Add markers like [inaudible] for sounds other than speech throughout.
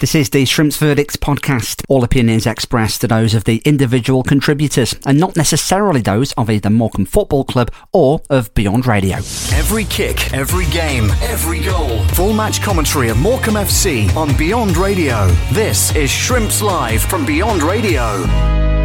This is the Shrimps Verdicts podcast. All opinions expressed are those of the individual contributors and not necessarily those of either Morecambe Football Club or of Beyond Radio. Every kick, every game, every goal. Full match commentary of Morecambe FC on Beyond Radio. This is Shrimps Live from Beyond Radio.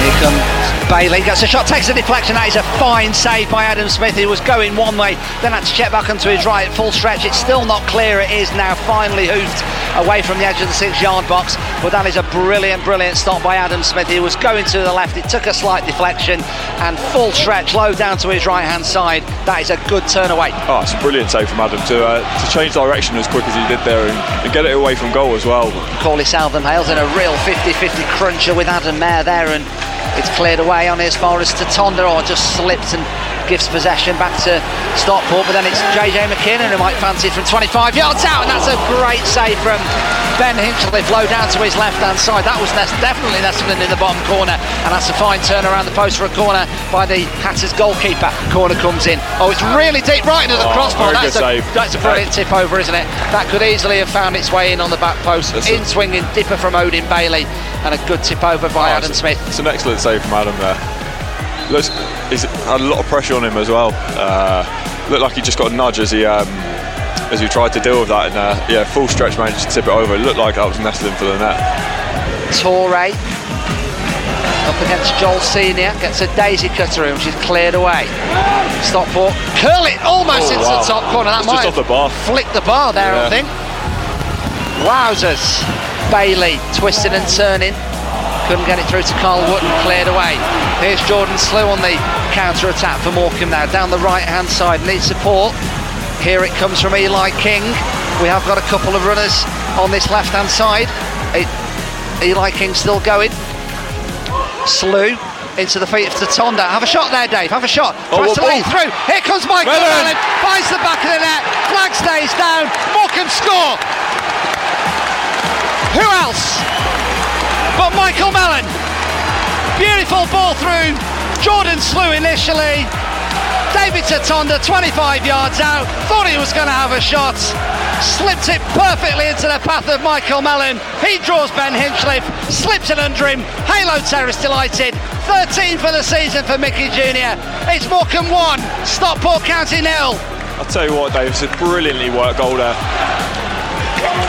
Come. Bailey gets a shot, takes a deflection. That is a fine save by Adam Smith. He was going one way, then had to check back onto his right, full stretch. It's still not clear. It is now finally hoofed away from the edge of the six-yard box. But that is a brilliant, brilliant stop by Adam Smith. He was going to the left. It took a slight deflection and full stretch, low down to his right-hand side. That is a good turn away. Oh, it's a brilliant save from Adam to uh, to change direction as quick as he did there and, and get it away from goal as well. Corley Southam Hales in a real 50-50 cruncher with Adam Mayor there and it's cleared away on as far as Tutonda or just slipped and gives possession back to Stockport but then it's JJ McKinnon who might fancy it from 25 yards out and that's a great save from Ben Hinchliffe low down to his left hand side. That was definitely Nesbitt in the bottom corner and that's a fine turn around the post for a corner by the Hatters goalkeeper. Corner comes in. Oh it's really deep right into the Oh, crossbar. that's a, that's a brilliant tip over isn't it? That could easily have found its way in on the back post. That's in swinging dipper from Odin Bailey and a good tip over by Oh, Adam Smith. It's an excellent save from Adam there. Looks, he's had a lot of pressure on him as well. Uh, looked like he just got a nudge as he um, as he tried to deal with that, and uh, yeah, full stretch managed to tip it over. It looked like that was nestling for the net. Torre up against Joel Senior gets a daisy cutter in which is cleared away Stop Stockport curl it almost Oh, into wow. the top corner that It's might just off the bar. flick the bar there I think wowzers Bailey twisting and turning couldn't get it through to Carl Wood and cleared away here's Jordan Slew on the counter attack for Morecambe now down the right hand side needs support here it comes from Eli King we have got a couple of runners on this left hand side it, Eli King still going Slew into the feet of Tutonda. Have a shot there, Dave. Have a shot. Oh, Tries oh, to lead oh. through. Here comes Michael Mellon. Mellon. Finds the back of the net. Flag stays down. Morecambe score. Who else but Michael Mellon? Beautiful ball through. Jordan Slew initially. David Tutonda, 25 yards out, thought he was going to have a shot, slipped it perfectly into the path of Michael Mellon. He draws Ben Hinchliffe, slips it under him. Halo Terrace delighted. 13 for the season for Mickey Jr. It's Morecambe 1, Stockport County nil. I'll tell you what, Dave, it's a brilliantly worked goal there.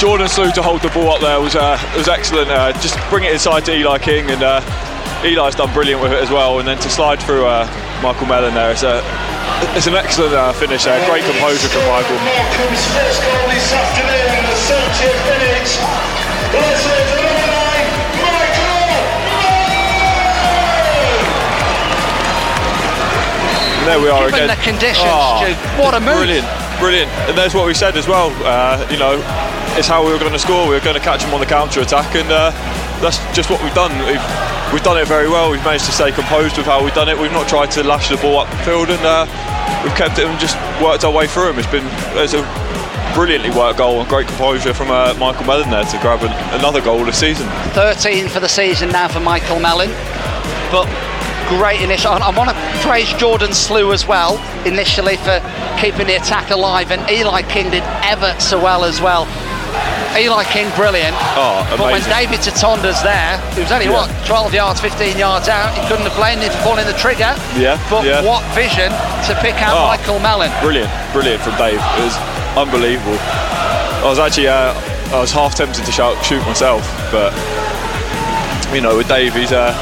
Jordan Slew to hold the ball up there was uh, was excellent. Uh, just bring it inside to Eli King, and uh, Eli's done brilliant with it as well. And then to slide through uh, Michael Mellon there, it's a it's an excellent uh, finish there. Great composure from Michael. Morecambe's first goal this afternoon in the 70th minute. Let's say to number nine, Michael And there we are Given again. the conditions, Oh, Stu, what a move. Brilliant, brilliant. And there's what we said as well. Uh, you know, it's how we were going to score. We were going to catch them on the counter attack, and uh, that's just what we've done. We've, we've done it very well. We've managed to stay composed with how we've done it. We've not tried to lash the ball up the field, and uh, we've kept it and just worked our way through them. It's been it's a brilliantly worked goal and great composure from uh, Michael Mellon there to grab an, another goal this season. 13 for the season now for Michael Mellon. But great initial. I want to praise Jordan Slew as well, initially for keeping the attack alive, and Eli King did ever so well as well. Eli King, brilliant. Oh, But when amazing. David Tutonda's there, he was only Yeah. what 12 yards, 15 yards out. He couldn't have blamed him for pulling the trigger. Yeah, But yeah. what vision to pick out Oh. Michael Mellon. Brilliant, brilliant from Dave. It was unbelievable. I was actually, uh, I was half tempted to shout, shoot myself, but you know, with Dave, he's uh,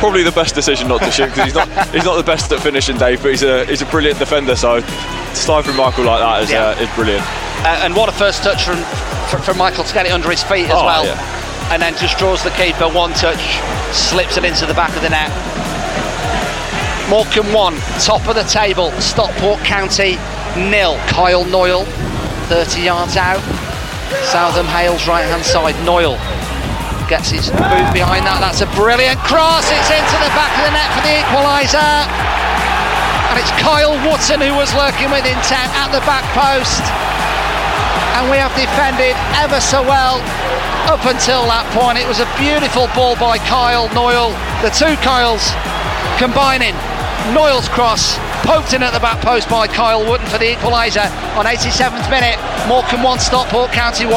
probably the best decision not to shoot because he's not, [laughs] he's not the best at finishing, Dave, but he's a, he's a brilliant defender. So to slide from Michael like that is, Yeah. uh, is brilliant. Uh, and what a first touch from from, from Michael to get it under his feet as Oh, well. yeah. And then just draws the keeper one touch, slips it into the back of the net. Morecambe one, top of the table. Stockport County nil. Kyle Knoyle, 30 yards out. Southam Hales right hand side. Knoyle gets his boot behind that. That's a brilliant cross. It's into the back of the net for the equaliser. And it's Kyle Wootton who was lurking with intent at the back post. And we have defended ever so well up until that point. It was a beautiful ball by Kyle Knoyle. The two Kyles combining. Knoyle's cross poked in at the back post by Kyle Wootton for the equaliser on 87th minute. Morecambe 1, Stockport County 1.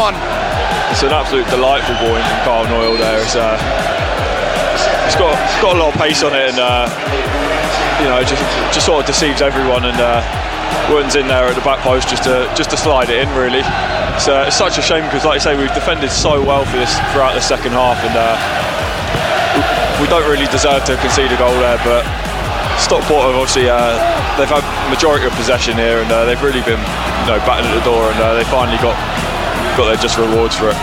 It's an absolute delightful ball in from Kyle Knoyle there. It's, uh, it's got, it's got a lot of pace on it and uh, you know just just sort of deceives everyone and uh, Wootton's in there at the back post just to just to slide it in really. Uh, it's such a shame because like I say we've defended so well for this throughout the second half and uh, we, we don't really deserve to concede a goal there but Stockport have obviously uh, they've had majority of possession here and uh, they've really been you know batting at the door and uh, they finally got got their just rewards for it.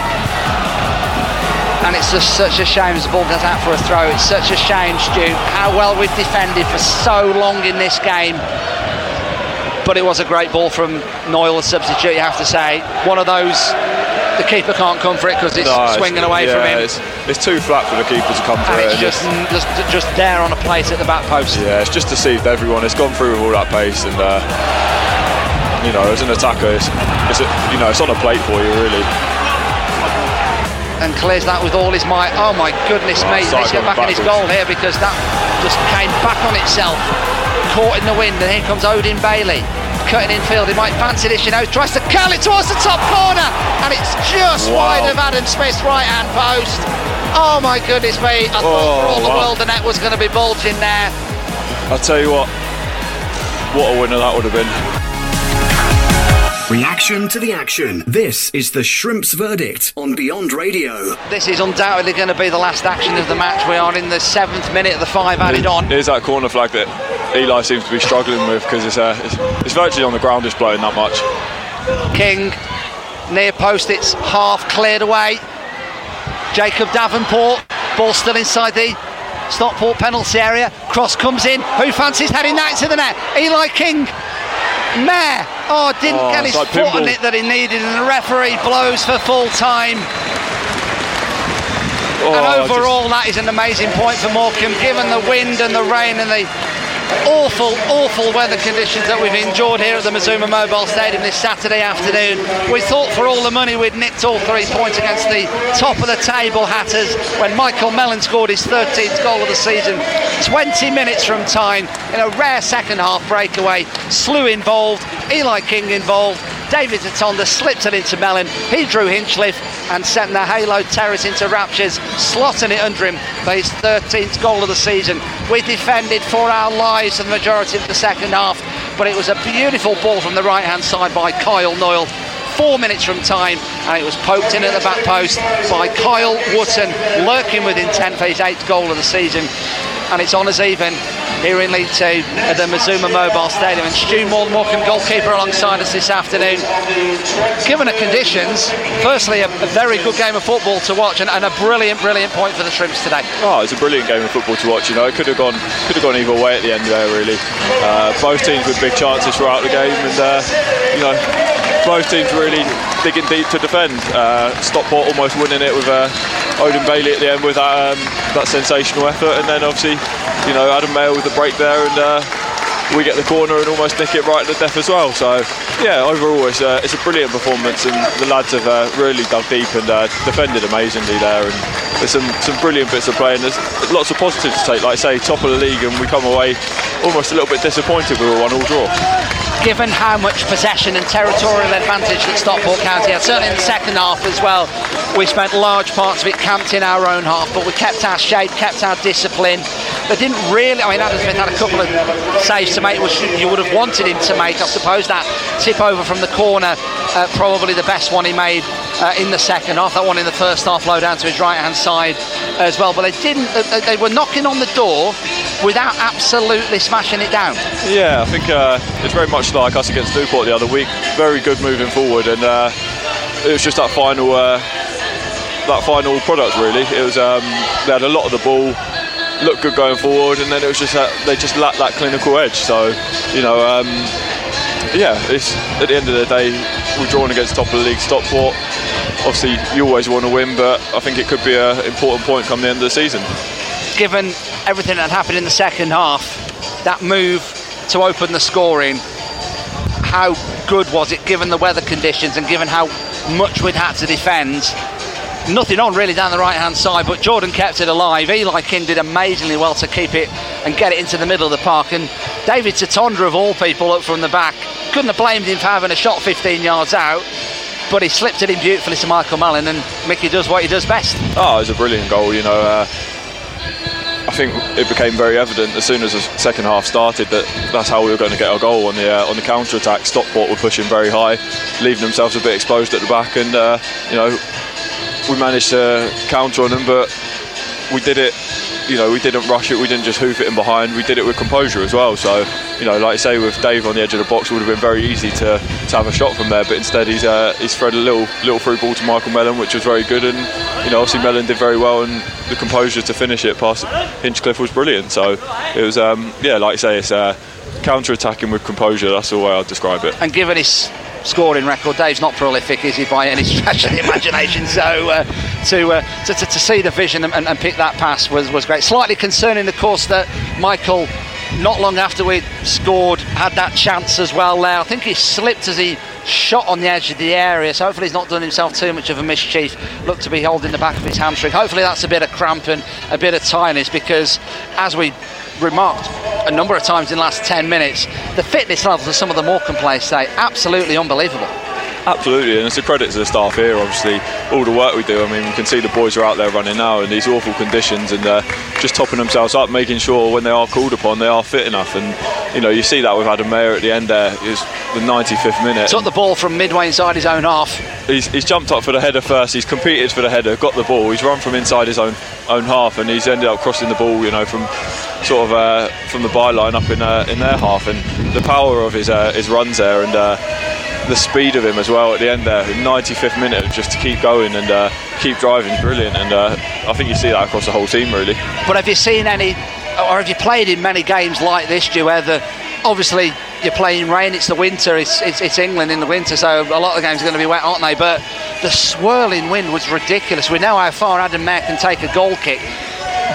And it's just such a shame as the ball goes out for a throw. It's such a shame, Stu, how well we've defended for so long in this game. But it was a great ball from Knoyle, the substitute, you have to say. One of those the keeper can't come for it because it's No, swinging it's- away yeah, from him. It's, it's too flat for the keeper to come for and it. it's just, just just there on a plate at the back post. Yeah, it's just deceived everyone. It's gone through with all that pace, and uh, you know, as an attacker, it's, it's a, you know, it's on a plate for you, really. and clears that with all his might. Oh my goodness me, sorry, let's get back in his goal here because that just came back on itself, caught in the wind, and here comes Odin Bailey. Cutting infield, he might fancy this, you know, tries to curl it towards the top corner, and it's just Wow. wide of Adam Smith's right hand post. Oh my goodness me, I thought for Oh, all the world the net was going to be bulging there. I'll tell you what, what a winner that would have been. Reaction to the action. This is the Shrimps verdict on Beyond Radio. This is undoubtedly going to be the last action of the match. We are in the seventh minute of the five added on. Here's that corner flag that Eli seems to be struggling with because it's, uh, it's, it's virtually on the ground, it's blowing that much. King near post, it's half cleared away. Jacob Davenport, ball still inside the Stockport penalty area. Cross comes in. Who fancies heading that into the net? Eli King. Mayor. Oh, didn't Oh, get his like foot on it that he needed, and the referee blows for full time. Oh, and overall, that is an amazing point for Morecambe, given the wind and the rain and the awful, awful weather conditions that we've endured here at the Mazuma Mobile Stadium this Saturday afternoon. We thought for all the money we'd nicked all three points against the top of the table Hatters when Michael Mellon scored his 13th goal of the season. 20 minutes from time in a rare second half breakaway. Slew involved, Eli King involved. David Tutonda slipped it into Mellon. He drew Hinchliffe and sent the Halo Terrace into raptures, slotting it under him for his 13th goal of the season. We defended for our lives for the majority of the second half, but it was a beautiful ball from the right hand side by Kyle Knoyle. Four minutes from time, and it was poked in at the back post by Kyle Wootton, lurking with intent for his eighth goal of the season. And it's on honours even here in League Two at the Mazuma Mobile Stadium. And Stu Morecambe goalkeeper, alongside us this afternoon. Given the conditions, firstly, a, a very good game of football to watch and, and a brilliant, brilliant point for the Shrimps today. Oh, it's a brilliant game of football to watch. You know, it could have gone, could have gone either way at the end there. Really, uh, both teams with big chances throughout the game, and uh, you know, both teams really digging deep to defend. Uh, Stockport almost winning it with uh, Odin Bailey at the end with that, um, that sensational effort, and then obviously, you know, Adam Mayor with the break there, and uh, we get the corner and almost nick it right at the death as well. So, yeah, overall, it's a, it's a brilliant performance, and the lads have uh, really dug deep and uh, defended amazingly there. And there's some, some brilliant bits of play, and there's lots of positives to take. Like I say, top of the league, and we come away almost a little bit disappointed with a one-all draw. Given how much possession and territorial advantage that Stockport County had, certainly in the second half as well, we spent large parts of it camped in our own half, but we kept our shape, kept our discipline. They didn't really, I mean, Adam Smith had a couple of saves to make, which you would have wanted him to make. I suppose that tip over from the corner, uh, probably the best one he made uh, in the second half. That one in the first half, low down to his right hand side as well. But they didn't, uh, they were knocking on the door without absolutely smashing it down. Yeah, I think uh, it's very much like us against Newport the other week. Very good moving forward, and uh, it was just that final, uh, that final product really. It was um, they had a lot of the ball, looked good going forward, and then it was just that they just lacked that clinical edge. So, you know, um, yeah, it's at the end of the day we're drawn against top of the league Stockport. Obviously, you always want to win, but I think it could be an important point come the end of the season. given everything that happened in the second half, that move to open the scoring, how good was it given the weather conditions and given how much we'd had to defend? nothing on really down the right hand side, but Jordan kept it alive. Eli King did amazingly well to keep it and get it into the middle of the park. And David Tutonda, of all people, up from the back, couldn't have blamed him for having a shot 15 yards out. But he slipped it in beautifully to Michael Mellon, and Mickey does what he does best. Oh, it was a brilliant goal. You know, uh, think it became very evident as soon as the second half started that that's how we were going to get our goal on the uh, on the counter attack. Stockport were pushing very high, leaving themselves a bit exposed at the back, and uh, you know we managed to counter on them, but we did it. You know, we didn't rush it. We didn't just hoof it in behind. We did it with composure as well. So, you know, like I say, with Dave on the edge of the box, it would have been very easy to, to have a shot from there. But instead, he's uh, he's thread a little little through ball to Michael Mellon, which was very good. And you know, obviously Mellon did very well, and the composure to finish it past Hinchliffe was brilliant. So it was, um, yeah, like I say, it's uh, counter attacking with composure. That's the way I'd describe it. And given his scoring record, Dave's not prolific, is he, by any [laughs] stretch of the imagination? So uh, to, uh, to, to, to see the vision and, and pick that pass was, was great. Slightly concerning, of course, that Michael. Not long after we scored, had that chance as well there. I think he slipped as he shot on the edge of the area, so hopefully he's not done himself too much of a mischief. Looked to be holding the back of his hamstring. Hopefully that's a bit of cramp and a bit of tiredness because, as we remarked a number of times in the last 10 minutes, the fitness levels of some of the Morecambe players say absolutely unbelievable. Absolutely, and it's a credit to the staff here. Obviously, all the work we do. I mean, we can see the boys are out there running now in these awful conditions, and uh, just topping themselves up, making sure when they are called upon, they are fit enough. And you know, you see that with Adam Mayor at the end there. Is the 95th minute. Took the ball from midway inside his own half. He's, he's jumped up for the header first. He's competed for the header, got the ball. He's run from inside his own own half, and he's ended up crossing the ball. You know, from sort of uh, from the byline up in uh, in their half, and the power of his uh, his runs there, and uh, the speed of him as well at the end there. 95th minute, just to keep going and uh, keep driving, brilliant. And uh, I think you see that across the whole team, really. But have you seen any, or have you played in many games like this, Stu, where the, obviously you're playing rain, it's the winter, it's, it's, it's England in the winter, so a lot of the games are going to be wet, aren't they? But the swirling wind was ridiculous. We know how far Adam Mayor can take a goal kick.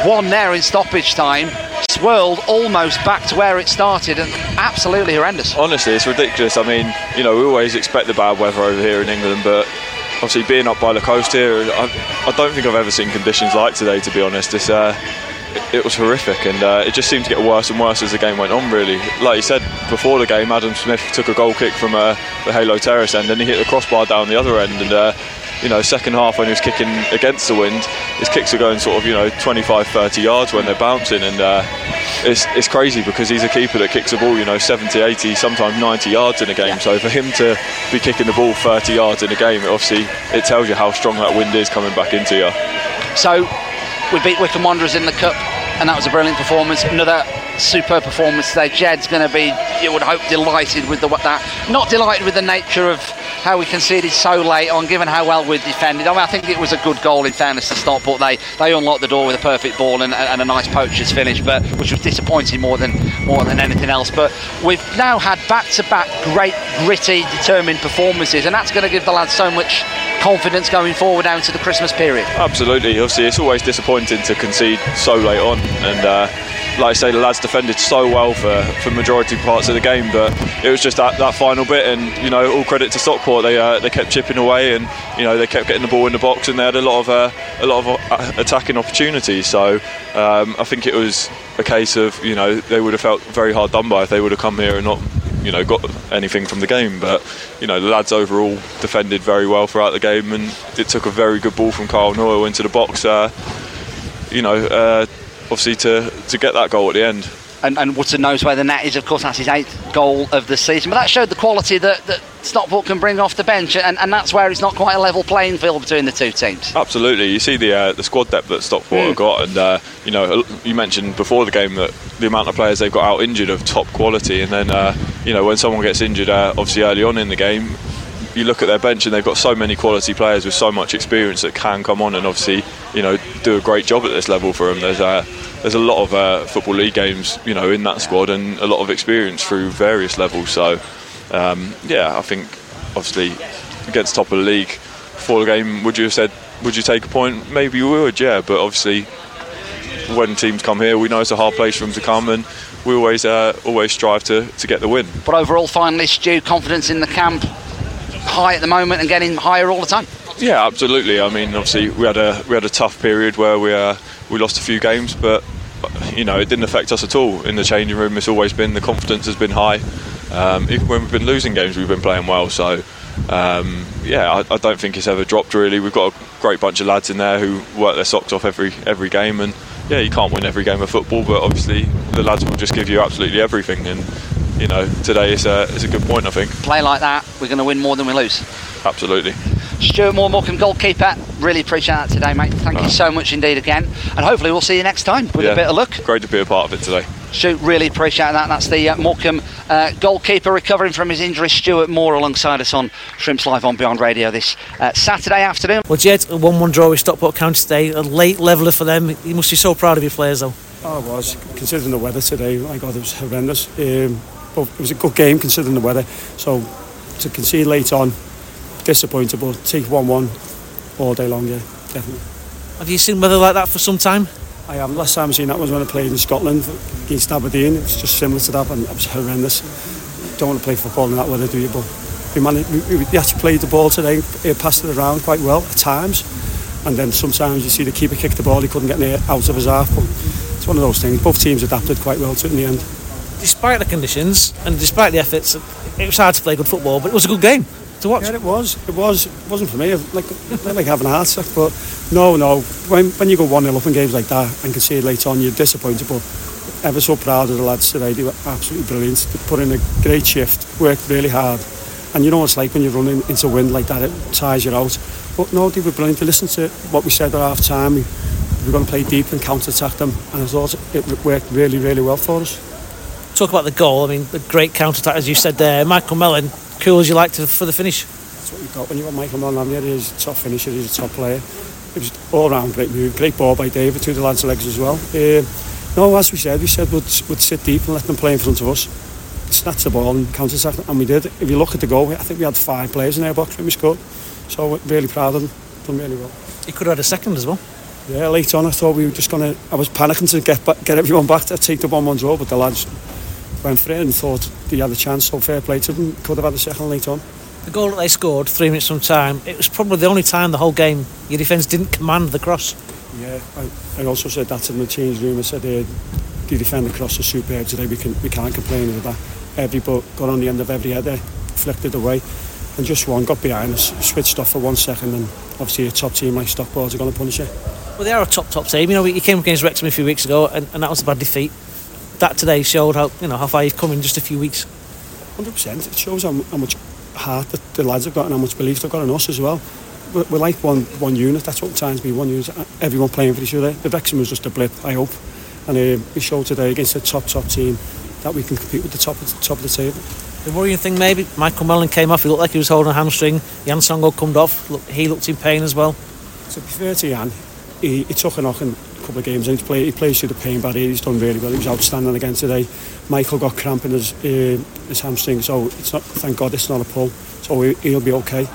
One there in stoppage time, swirled almost back to where it started, and absolutely horrendous. Honestly, it's ridiculous. I mean, you know, we always expect the bad weather over here in England, but obviously being up by the coast here, I, I don't think I've ever seen conditions like today. To be honest, it's. Uh, it, it was horrific, and uh, it just seemed to get worse and worse as the game went on. Really, like you said before the game, Adam Smith took a goal kick from uh, the Halo Terrace end, and he hit the crossbar down the other end, and uh, you know, second half when he was kicking against the wind, his kicks are going sort of, you know, 25, 30 yards when they're bouncing. And uh, it's, it's crazy because he's a keeper that kicks a ball, you know, 70, 80, sometimes 90 yards in a game. So for him to be kicking the ball 30 yards in a game, it obviously, it tells you how strong that wind is coming back into you. So we beat Wycombe Wanderers in the Cup, and that was a brilliant performance. Another superb performance today. Ged's going to be, you would hope, delighted with the that. Not delighted with the nature of how we conceded so late on, given how well we defended. I mean, I think it was a good goal in fairness to Stockport. They they unlocked the door with a perfect ball and, and a nice poacher's finish, but which was disappointing more than more than anything else. But we've now had back-to-back great, gritty, determined performances, and that's going to give the lads so much confidence going forward down to the Christmas period. Absolutely. Obviously, it's always disappointing to concede so late on, and uh, like I say, the lads defended so well for for majority parts of the game, but it was just that, that final bit, and you know, all credit to Stockport. They uh, they kept chipping away, and you know, they kept getting the ball in the box, and they had a lot of uh, a lot of uh, attacking opportunities. So um, I think it was a case of you know they would have felt very hard done by if they would have come here and not you know got anything from the game. But you know the lads overall defended very well throughout the game, and it took a very good ball from Carl Knoyle into the box. Uh, you know, uh, obviously to to get that goal at the end. And, and Wootton knows where the net is. Of course, that's his eighth goal of the season. But that showed the quality that, that Stockport can bring off the bench, and, and that's where it's not quite a level playing field between the two teams. Absolutely, you see the uh, the squad depth that Stockport Mm. have got, and uh, you know you mentioned before the game that the amount of players they've got out injured of top quality, and then uh, you know when someone gets injured, uh, obviously early on in the game. You look at their bench and they've got so many quality players with so much experience that can come on and obviously, you know, do a great job at this level for them. There's uh, there's a lot of uh, football league games, you know, in that squad and a lot of experience through various levels. So, um, yeah, I think obviously against top of the league for the game, would you have said, would you take a point? Maybe you would, yeah. But obviously, when teams come here, we know it's a hard place for them to come, and we always uh, always strive to, to get the win. But overall, finally, Stu, confidence in the camp high at the moment and getting higher all the time. Yeah, absolutely. I mean, obviously we had a we had a tough period where we uh, we lost a few games, but you know it didn't affect us at all in the changing room. It's always been the confidence has been high. Um, even when we've been losing games, we've been playing well. So um, yeah, I, I, don't think it's ever dropped really. We've got a great bunch of lads in there who work their socks off every every game, and yeah, you can't win every game of football, but obviously the lads will just give you absolutely everything. And you know, today is a is a good point. I think. Play like that, we're going to win more than we lose. Absolutely. Stuart Moore, Morecambe goalkeeper. Really appreciate that today, mate. Thank you so much indeed again, and hopefully we'll see you next time with yeah, a bit of luck. Great to be a part of it today. Stuart, really appreciate that. That's the uh, Morecambe uh, goalkeeper recovering from his injury, Stuart Moore, alongside us on Shrimps Live on Beyond Radio this uh, Saturday afternoon. Well, Ged, a 1 1 draw with Stockport County today, a late leveller for them. You must be so proud of your players, though. Oh, I was, considering the weather today. My God, it was horrendous. Um, but it was a good game considering the weather. So to concede late on, disappointed, but take 1 1 all day long, yeah, definitely. Have you seen weather like that for some time? I have. Last time I seen that was when I played in Scotland against Aberdeen. It was just similar to that, and it was horrendous. Don't want to play football in that weather, do you? But we managed. We, we actually played the ball today, It passed it around quite well at times, and then sometimes you see the keeper kick the ball. He couldn't get near out of his half. But it's one of those things. Both teams adapted quite well to it in the end. Despite the conditions and despite the efforts, it was hard to play good football, but it was a good game to watch. Yeah, it was. It was. It wasn't for me. Like, like having a heart attack, but no, no. When when you go one 0 up in games like that and can see it late on, you're disappointed. But ever so proud of the lads today. They were absolutely brilliant. They put in a great shift, worked really hard. And you know what it's like when you're running into wind like that, it tires you out. But no, they were brilliant. To listen to what we said at half time, we, we were going to play deep and counter attack them. And I thought it worked really, really well for us. Talk about the goal. I mean, the great counter attack, as you said there. Michael Mellon, cool as you like to, for the finish. That's what you got when you got Michael Mellon. He's a top finisher, he's a top player. It was all round great move, great ball by David to the lads' legs as well. Uh, no, as we said, we said we'd, we'd sit deep and let them play in front of us. Snatch the ball and counter attack, and we did. If you look at the goal, I think we had five players in our box when we scored. So really proud of them, done really well. You could have had a second as well. Yeah, late on I thought we were just going to, I was panicking to get back, get everyone back to take the 1-1 draw, but the lads went for it and thought they had a chance, so fair play to them, could have had a second late on. The goal that they scored three minutes from time, it was probably the only time the whole game your defence didn't command the cross. Yeah, I, I also said that in the change room. I said uh, the defender cross was superb today. We can we can't complain about that. Every ball got on the end of every header, flicked it away, and just one got behind us, switched off for one second, and obviously a top team like Stockport are going to punish it. Well, they are a top top team. You know, you came against Wrexham a few weeks ago, and, and that was a bad defeat. That today showed how you know how far you've come in just a few weeks. Hundred percent. It shows how, how much heart that the lads have got and how much belief they've got in us as well. We're, we're like one one unit. That's what trying to be. One unit. Everyone playing for each other. The Wrexham was just a blip. I hope, and uh, we showed today against a top top team that we can compete with the top of the top of the table. The worrying thing maybe Michael Mellon came off. He looked like he was holding a hamstring. Yann Songo'o come off. Look, he looked in pain as well. To be fair to Yann, he, he took a knock in a couple of games and he, play, he plays through the pain barrier. He's done really well. He was outstanding again today. Michael got cramp in his, uh, his hamstring, so it's not. Thank God it's not a pull. So he'll be okay.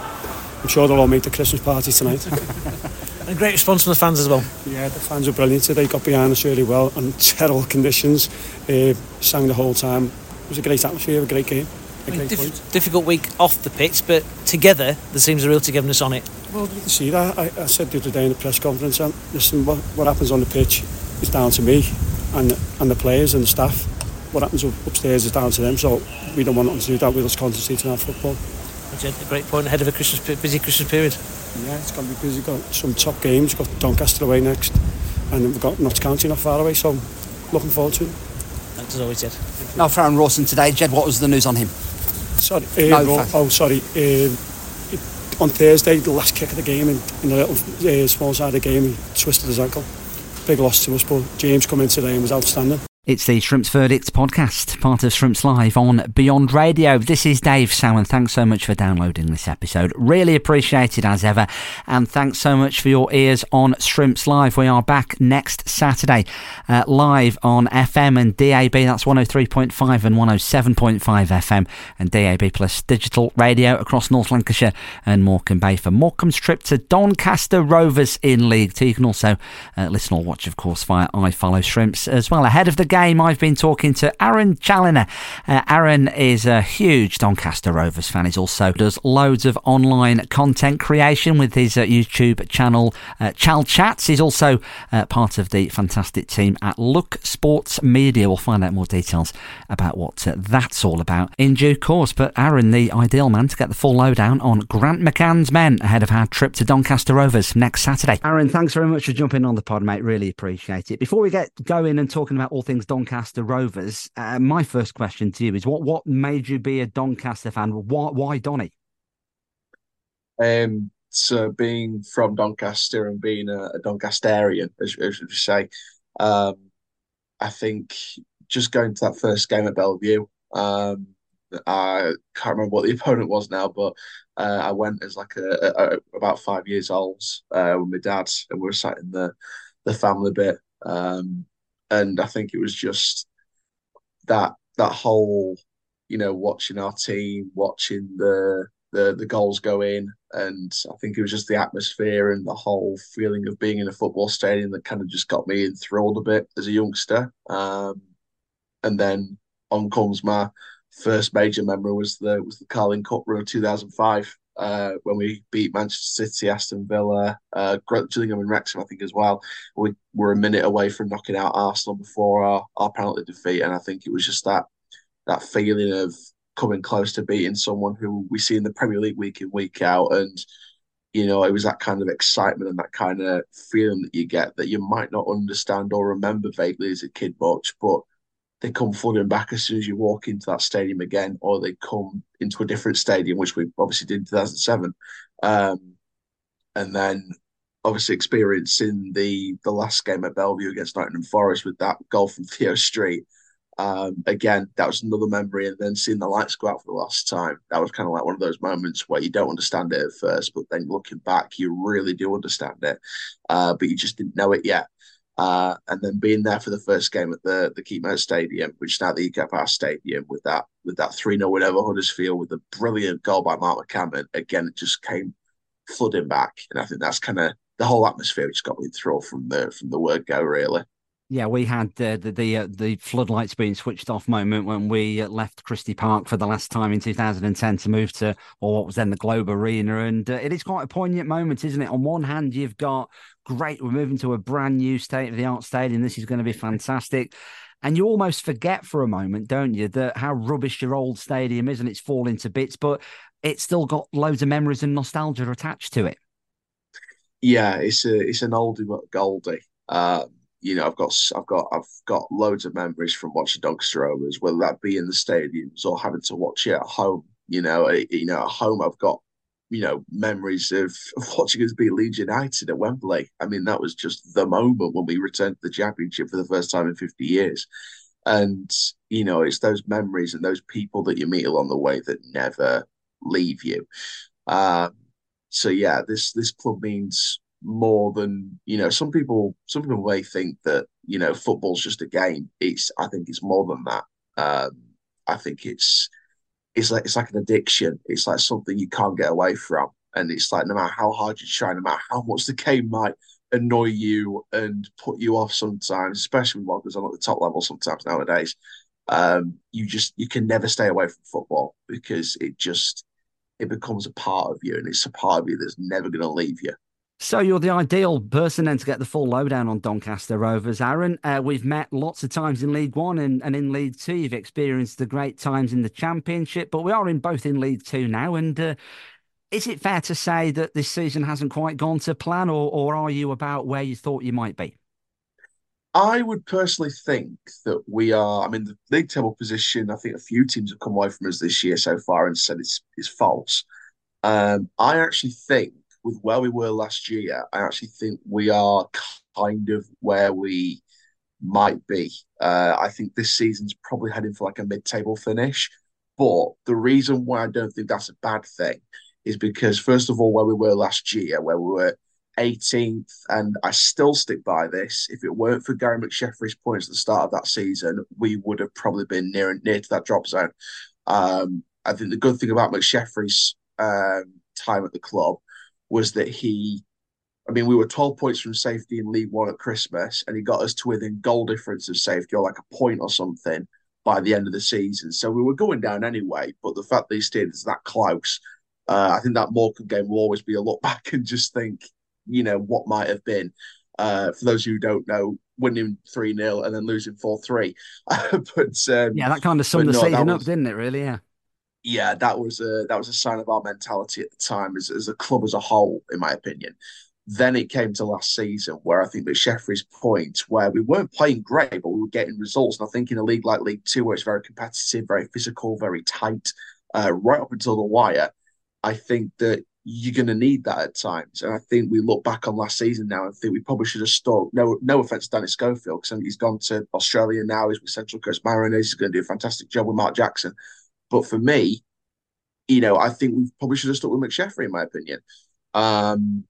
I'm sure they'll all make the Christmas party tonight. [laughs] and a great response from the fans as well. Yeah, the fans were brilliant today. Got behind us really well and [laughs] terrible conditions. Uh, sang the whole time. It was a great atmosphere, a great game. A I mean, great diff- difficult week off the pitch, but together there seems a real togetherness on it. Well, you can see that. I, I said the other day in the press conference, um, listen, what, what happens on the pitch is down to me and and the players and the staff. What happens up- upstairs is down to them. So we don't want them to do that. We'll just concentrate on our football. Which a great point ahead of a Christmas busy Christmas period. Yeah, it's going to be busy. We've got some top games. We've got Doncaster away next, and we've got Notts County not far away. So looking forward to it. Thanks as always, Ged. No, Farrend Rawson today. Ged, what was the news on him? Sorry. Uh, No, Ro- oh, sorry. It- on Thursday, the last kick of the game, in, a little uh, small side of the game, he twisted his ankle. Big loss to us, but James come in today and was outstanding. It's the Shrimps Verdict podcast, part of Shrimps Live on Beyond Radio. This is Dave Salmon. Thanks so much for downloading this episode. Really appreciated as ever. And thanks so much for your ears on Shrimps Live. We are back next Saturday, uh, live on FM and DAB. That's 103.5 and 107.5 FM and DAB plus digital radio across North Lancashire and Morecambe Bay for Morecambe's trip to Doncaster Rovers in League Two. You can also uh, listen or watch, of course, via iFollow Shrimps as well. Ahead of the game, game, I've been talking to Aaron Challoner. Uh, Aaron is a huge Doncaster Rovers fan. He also does loads of online content creation with his uh, YouTube channel, uh, Chal Chats. He's also uh, part of the fantastic team at Look Sports Media. We'll find out more details about what uh, that's all about in due course. But Aaron, the ideal man to get the full lowdown on Grant McCann's men ahead of our trip to Doncaster Rovers next Saturday. Aaron, thanks very much for jumping on the pod, mate. Really appreciate it. Before we get going and talking about all things Doncaster Rovers, uh, my first question to you is what what made you be a Doncaster fan? Why, why Donny? Um, so being from Doncaster and being a, a Doncasterian, as, as you say, um, I think just going to that first game at Belle Vue. Um, I can't remember what the [laughs] opponent was now, but uh, I went as like a, a, a about five years old uh, with my dad, and we were sat in the the family bit, um, and I think it was just that that whole, you know, watching our team, watching the the the goals go in, and I think it was just the atmosphere and the whole feeling of being in a football stadium that kind of just got me enthralled a bit as a youngster. Um, and then on comes my first major memory was the was the Carling Cup run of 2005 uh, when we beat Manchester City, Aston Villa, uh, Gillingham and Wrexham, I think as well. We were a minute away from knocking out Arsenal before our, our penalty defeat, and I think it was just that that feeling of coming close to beating someone who we see in the Premier League week in week out, and you know it was that kind of excitement and that kind of feeling that you get that you might not understand or remember vaguely as a kid much, but they come flooding back as soon as you walk into that stadium again, or they come into a different stadium, which we obviously did in 2007. Um, and then obviously experiencing the the last game at Belle Vue against Nottingham Forest with that goal from Theo Street. Um, again, that was another memory. And then seeing the lights go out for the last time, that was kind of like one of those moments where you don't understand it at first, but then looking back, you really do understand it, uh, but you just didn't know it yet. Uh, and then being there for the first game at the the Keepmoat Stadium, which is now the Power Stadium, with that with that three 0 whatever Huddersfield with a brilliant goal by Mark McCammon. Again, it just came flooding back, and I think that's kind of the whole atmosphere just got me through from the from the word go really. Yeah, we had uh, the the, uh, the floodlights being switched off moment when we uh, left Christie Park for the last time in 2010 to move to or what was then the Globe Arena, and uh, it is quite a poignant moment, isn't it? On one hand, you've got great, we're moving to a brand new state of the art stadium. This is going to be fantastic. And you almost forget for a moment, don't you, that how rubbish your old stadium is and it's falling to bits, but it's still got loads of memories and nostalgia attached to it. Yeah, it's a it's an oldie but goldie. Um, you know, I've got I've got I've got loads of memories from watching Doncaster Rovers, whether that be in the stadiums or having to watch it at home. You know, you know, at home I've got you know memories of, [laughs] of watching us beat Leeds United at Wembley. I mean, that was just the moment when we returned to the championship for the first time in fifty years. And you know, it's those memories and those people that you meet along the way that never leave you. Um, so yeah, this this club means more than you know some people some people may think that you know football's just a game it's i think it's more than that um i think it's it's like it's like an addiction. It's like something you can't get away from. And it's like no matter how hard you try no matter how much the game might annoy you and put you off sometimes especially when goes on at the top level sometimes nowadays um you just you can never stay away from football because it just it becomes a part of you and it's a part of you that's never going to leave you so you're the ideal person then to get the full lowdown on Doncaster Rovers, Aaron. Uh, we've met lots of times in League One and, and in League Two. You've experienced the great times in the Championship, but we are in both in League Two now. And uh, is it fair to say that this season hasn't quite gone to plan, or, or are you about where you thought you might be? I would personally think that we are. I mean, the league table position. I think a few teams have come away from us this year so far and said it's it's false. Um, I actually think with where we were last year, I actually think we are kind of where we might be. Uh, I think this season's probably heading for like a mid-table finish. But the reason why I don't think that's a bad thing is because, first of all, where we were last year, where we were 18th, and I still stick by this. If it weren't for Gary McSheffrey's points at the start of that season, we would have probably been near and near to that drop zone. Um, I think the good thing about McSheffrey's um, time at the club was that he I mean, we were 12 points from safety in League One at Christmas, and he got us to within goal difference of safety, or like a point or something, by the end of the season. So we were going down anyway. But the fact that he stayed is that close, uh, I think that Morecambe game will always be a look [laughs] back and just think, you know, what might have been. Uh, for those who don't know, winning 3 0 and then losing 4 3. [laughs] but um, yeah, that kind of summed the no, season was, up, didn't it, really? Yeah. Yeah, that was a that was a sign of our mentality at the time as, as a club as a whole, in my opinion. Then it came to last season where I think that Sheffrey's point, where we weren't playing great, but we were getting results. And I think in a league like League Two, where it's very competitive, very physical, very tight, uh, right up until the wire, I think that you're going to need that at times. And I think we look back on last season now and think we probably should have stuck. No, no offense to Danny Schofield, because he's gone to Australia now. He's with Central Coast Mariners. He's going to do a fantastic job with Mark Jackson. But for me, you know, I think we probably should have stuck with McSheffrey, in my opinion. Um,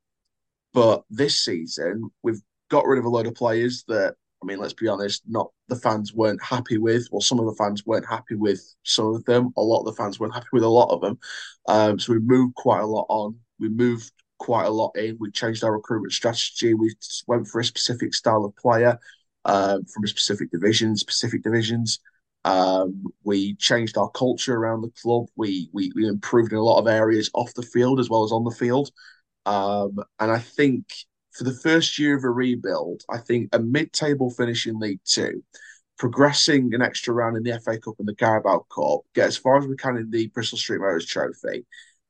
but this season, we've got rid of a load of players that, I mean, let's be honest, not the fans weren't happy with. Well, some of the fans weren't happy with some of them. A lot of the fans weren't happy with a lot of them. Um, so we moved quite a lot on. We moved quite a lot in. We changed our recruitment strategy. We went for a specific style of player um, from a specific division, specific divisions. Um, we changed our culture around the club. We, we we improved in a lot of areas off the field as well as on the field. Um, and I think for the first year of a rebuild, I think a mid-table finish in League Two, progressing an extra round in the FA Cup and the Carabao Cup, get as far as we can in the Bristol Street Motors Trophy,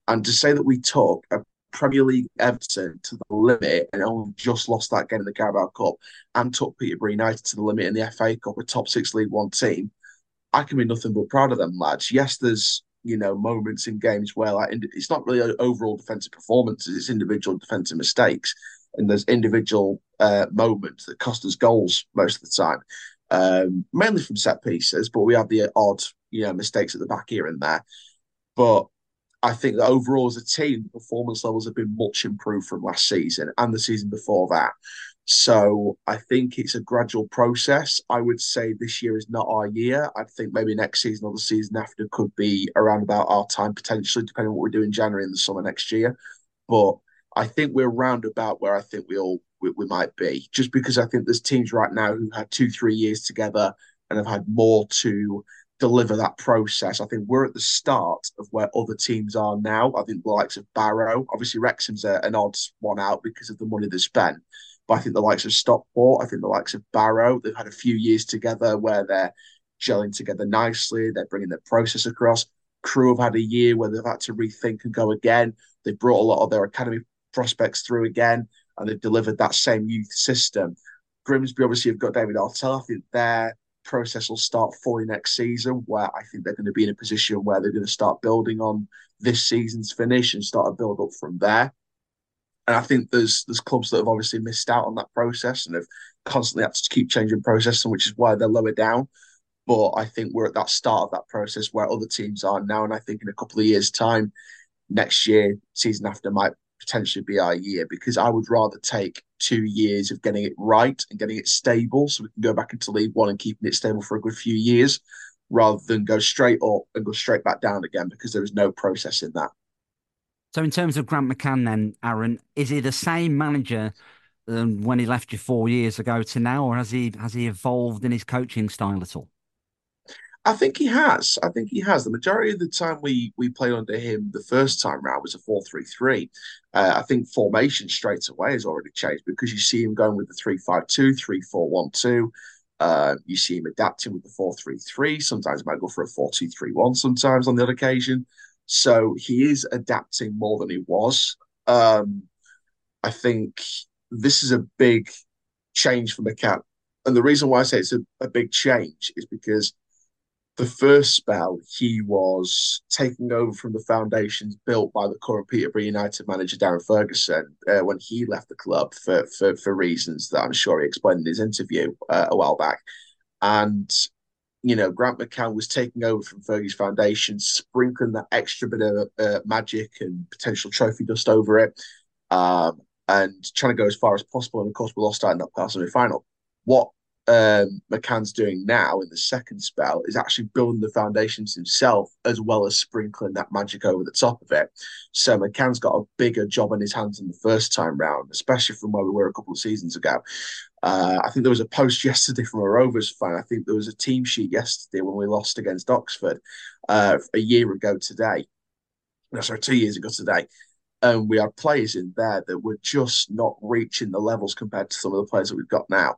and to say that we took a Premier League Everton to the limit and only just lost that game in the Carabao Cup, and took Peterborough United to the limit in the FA Cup, a top six League One team, I can be nothing but proud of them lads. Yes, there's you know moments in games where like it's not really overall defensive performances; it's individual defensive mistakes, and there's individual uh, moments that cost us goals most of the time, um, mainly from set pieces. But we have the odd you know mistakes at the back here and there. But I think that overall as a team, performance levels have been much improved from last season and the season before that. So I think it's a gradual process. I would say this year is not our year. I think maybe next season or the season after could be around about our time potentially, depending on what we do in January and the summer next year. But I think we're round about where I think we all we, we might be, just because I think there's teams right now who had two, three years together and have had more to deliver that process. I think we're at the start of where other teams are now. I think the likes of Barrow, obviously Wrexham's a, an odd one out because of the money they spent. But I think the likes of Stockport, I think the likes of Barrow, they've had a few years together where they're gelling together nicely. They're bringing their process across. Crewe have had a year where they've had to rethink and go again. They brought a lot of their academy prospects through again, and they've delivered that same youth system. Grimsby obviously have got David Artell. I think their process will start fully next season, where I think they're going to be in a position where they're going to start building on this season's finish and start a build up from there. And I think there's there's clubs that have obviously missed out on that process and have constantly had to keep changing process, and which is why they're lower down. But I think we're at that start of that process where other teams are now, and I think in a couple of years' time, next year, season after might potentially be our year because I would rather take two years of getting it right and getting it stable so we can go back into League One and keeping it stable for a good few years rather than go straight up and go straight back down again because there is no process in that. So, in terms of Grant McCann, then, Aaron, is he the same manager than when he left you four years ago to now, or has he has he evolved in his coaching style at all? I think he has. I think he has. The majority of the time we we played under him the first time round was a four three three. Uh, I think formation straight away has already changed because you see him going with the three five two, three four one two. Uh, you see him adapting with the four three three. Sometimes he might go for a four two three one. Sometimes on the other occasion. So he is adapting more than he was. Um, I think this is a big change for McCann. And the reason why I say it's a, a big change is because the first spell he was taking over from the foundations built by the current Peterborough United manager Darren Ferguson uh, when he left the club for, for for reasons that I'm sure he explained in his interview uh, a while back. And you know, Grant McCann was taking over from Fergie's foundation, sprinkling that extra bit of uh, magic and potential trophy dust over it, um, and trying to go as far as possible. And of course, we lost out in that semi final. What um, McCann's doing now in the second spell is actually building the foundations himself as well as sprinkling that magic over the top of it. So McCann's got a bigger job on his hands than the first time round, especially from where we were a couple of seasons ago. Uh, I think there was a post [laughs] yesterday from a Rovers fan. I think there was a team sheet yesterday when we lost against Oxford uh, a year ago today. No, sorry, two years ago today. And we had players in there that were just not reaching the levels compared to some of the players that we've got now.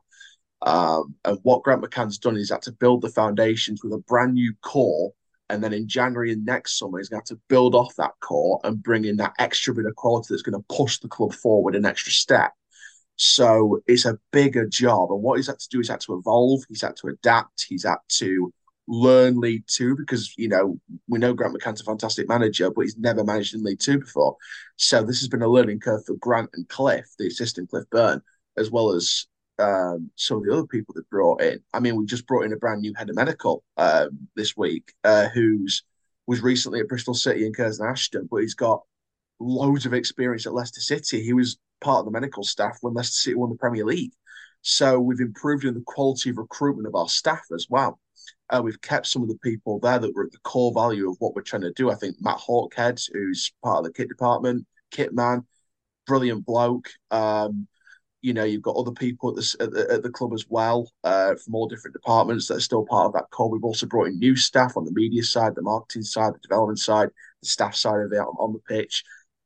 Um, and what Grant McCann's done is had to build the foundations with a brand new core. And then in January and next summer, he's going to have to build off that core and bring in that extra bit of quality that's going to push the club forward an extra step. So it's a bigger job. And what he's had to do is had to evolve, he's had to adapt, he's had to learn League Two because, you know, we know Grant McCann's a fantastic manager, but he's never managed in League Two before. So this has been a learning curve for Grant and Cliff, the assistant Cliff Byrne, as well as um, some of the other people that brought in. I mean, we just brought in a brand new head of medical um, this week, uh, who's was recently at Bristol City and Curzon Ashton, but he's got loads of experience at Leicester City. He was part of the medical staff when Leicester City won the Premier League. So we've improved in the quality of recruitment of our staff as well. Uh, we've kept some of the people there that were at the core value of what we're trying to do. I think Matt Hawkhead, who's part of the kit department, kit man, brilliant bloke. Um, you know, you've got other people at the, at the, at the club as well uh, from all different departments that are still part of that core. We've also brought in new staff on the media side, the marketing side, the development side, the staff side of it on, on the pitch.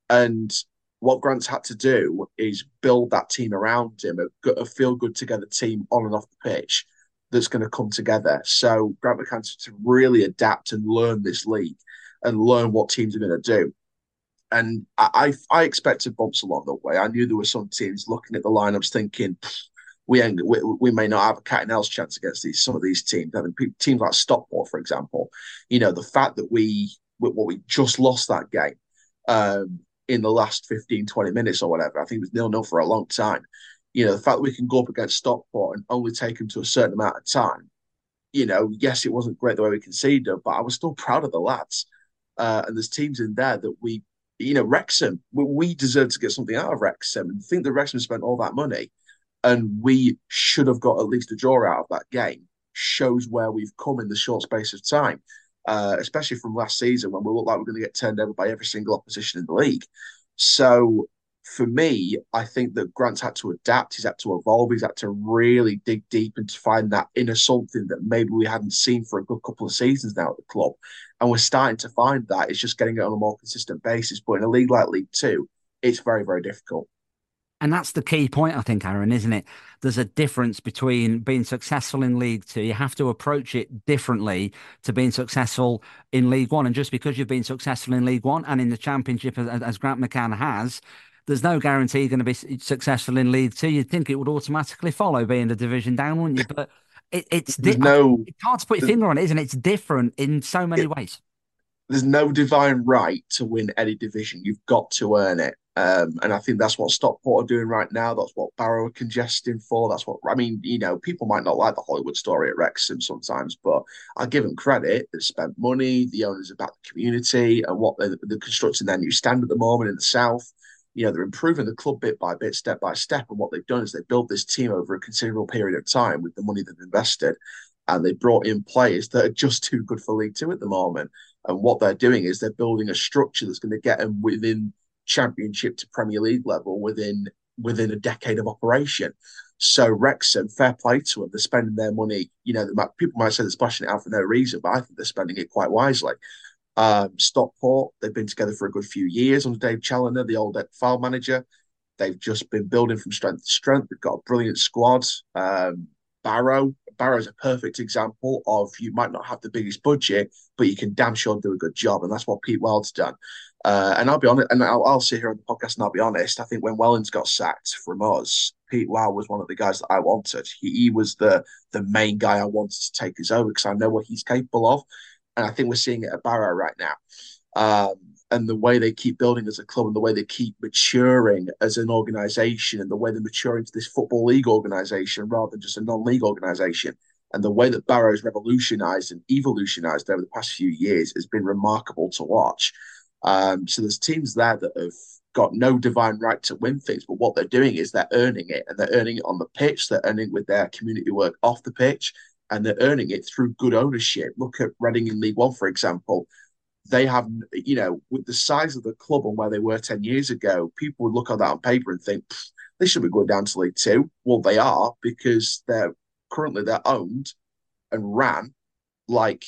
And what Grant's had to do is build that team around him, a, a feel good together team on and off the pitch that's going to come together. So Grant McCann's to really adapt and learn this league and learn what teams are going to do and I, I, I expected bumps along the way. I knew there were some teams looking at the lineups thinking we ain't, we, we may not have a cat and else chance against these some of these teams. I mean, teams like Stockport, for example. You know, the fact that we what we just lost that game um, in the last 15, 20 minutes or whatever. I think it was nil nil for a long time. You know, the fact that we can go up against Stockport and only take them to a certain amount of time. You know, yes, it wasn't great the way we conceded, but I was still proud of the lads. Uh, and there's teams in there that we you know, Wrexham, we deserve to get something out of Wrexham and think that Wrexham spent all that money and we should have got at least a draw out of that game shows where we've come in the short space of time, uh, especially from last season when we looked like we are going to get turned over by every single opposition in the league. So for me, I think that Grant's had to adapt. He's had to evolve. He's had to really dig deep and to find that inner something that maybe we hadn't seen for a good couple of seasons now at the club. And we're starting to find that. It's just getting it on a more consistent basis. But in a league like League Two, it's very, very difficult. And that's the key point, I think, Aaron, isn't it? There's a difference between being successful in League Two. You have to approach it differently to being successful in League One. And just because you've been successful in League One and in the Championship, as, as Grant McCann has, there's no guarantee you're going to be successful in League Two. You'd think it would automatically follow being the division down, wouldn't you? But it, it's di- no, it's hard to put your finger on it, isn't it? It's different in so many it, ways. There's no divine right to win any division. You've got to earn it. Um, and I think that's what Stockport are doing right now. That's what Barrow are congesting for. That's what I mean. You know, people might not like the Hollywood story at Wrexham sometimes, but I give them credit. They've spent money. The owners about the community and what they're, they're constructing their new stand at the moment in the south you know, they're improving the club bit by bit, step by step. And what they've done is they built this team over a considerable period of time with the money they've invested. And they brought in players that are just too good for League Two at the moment. And what they're doing is they're building a structure that's going to get them within Championship to Premier League level within within a decade of operation. So Wrexham, fair play to them. They're spending their money. You know, people might say they're splashing it out for no reason, but I think they're spending it quite wisely. Um, Stockport, they've been together for a good few years under Dave Challinor, the old Fylde manager. They've just been building from strength to strength. They've got a brilliant squad. Um, Barrow, Barrow is a perfect example of you might not have the biggest budget, but you can damn sure do a good job, and that's what Pete Wild's done. Uh, and I'll be honest, and I'll, I'll, sit here on the podcast and I'll be honest. I think when Wellens got sacked from us, Pete Wild was one of the guys that I wanted. He, he was the the main guy I wanted to take us over because I know what he's capable of and I think we're seeing it at Barrow right now. Um, and the way they keep building as a club and the way they keep maturing as an organization and the way they mature into this football league organization rather than just a non-league organization and the way that Barrow's revolutionized and evolutionized over the past few years has been remarkable to watch. Um, so there's teams there that have got no divine right to win things, but what they're doing is they're earning it, and they're earning it on the pitch. They're earning with their community work off the pitch, and they're earning it through good ownership. Look at Reading in League One, for example. They have, you know, with the size of the club and where they were ten years ago, people would look at that on paper and think they should be going down to League Two. Well, they are because they're currently they're owned and ran like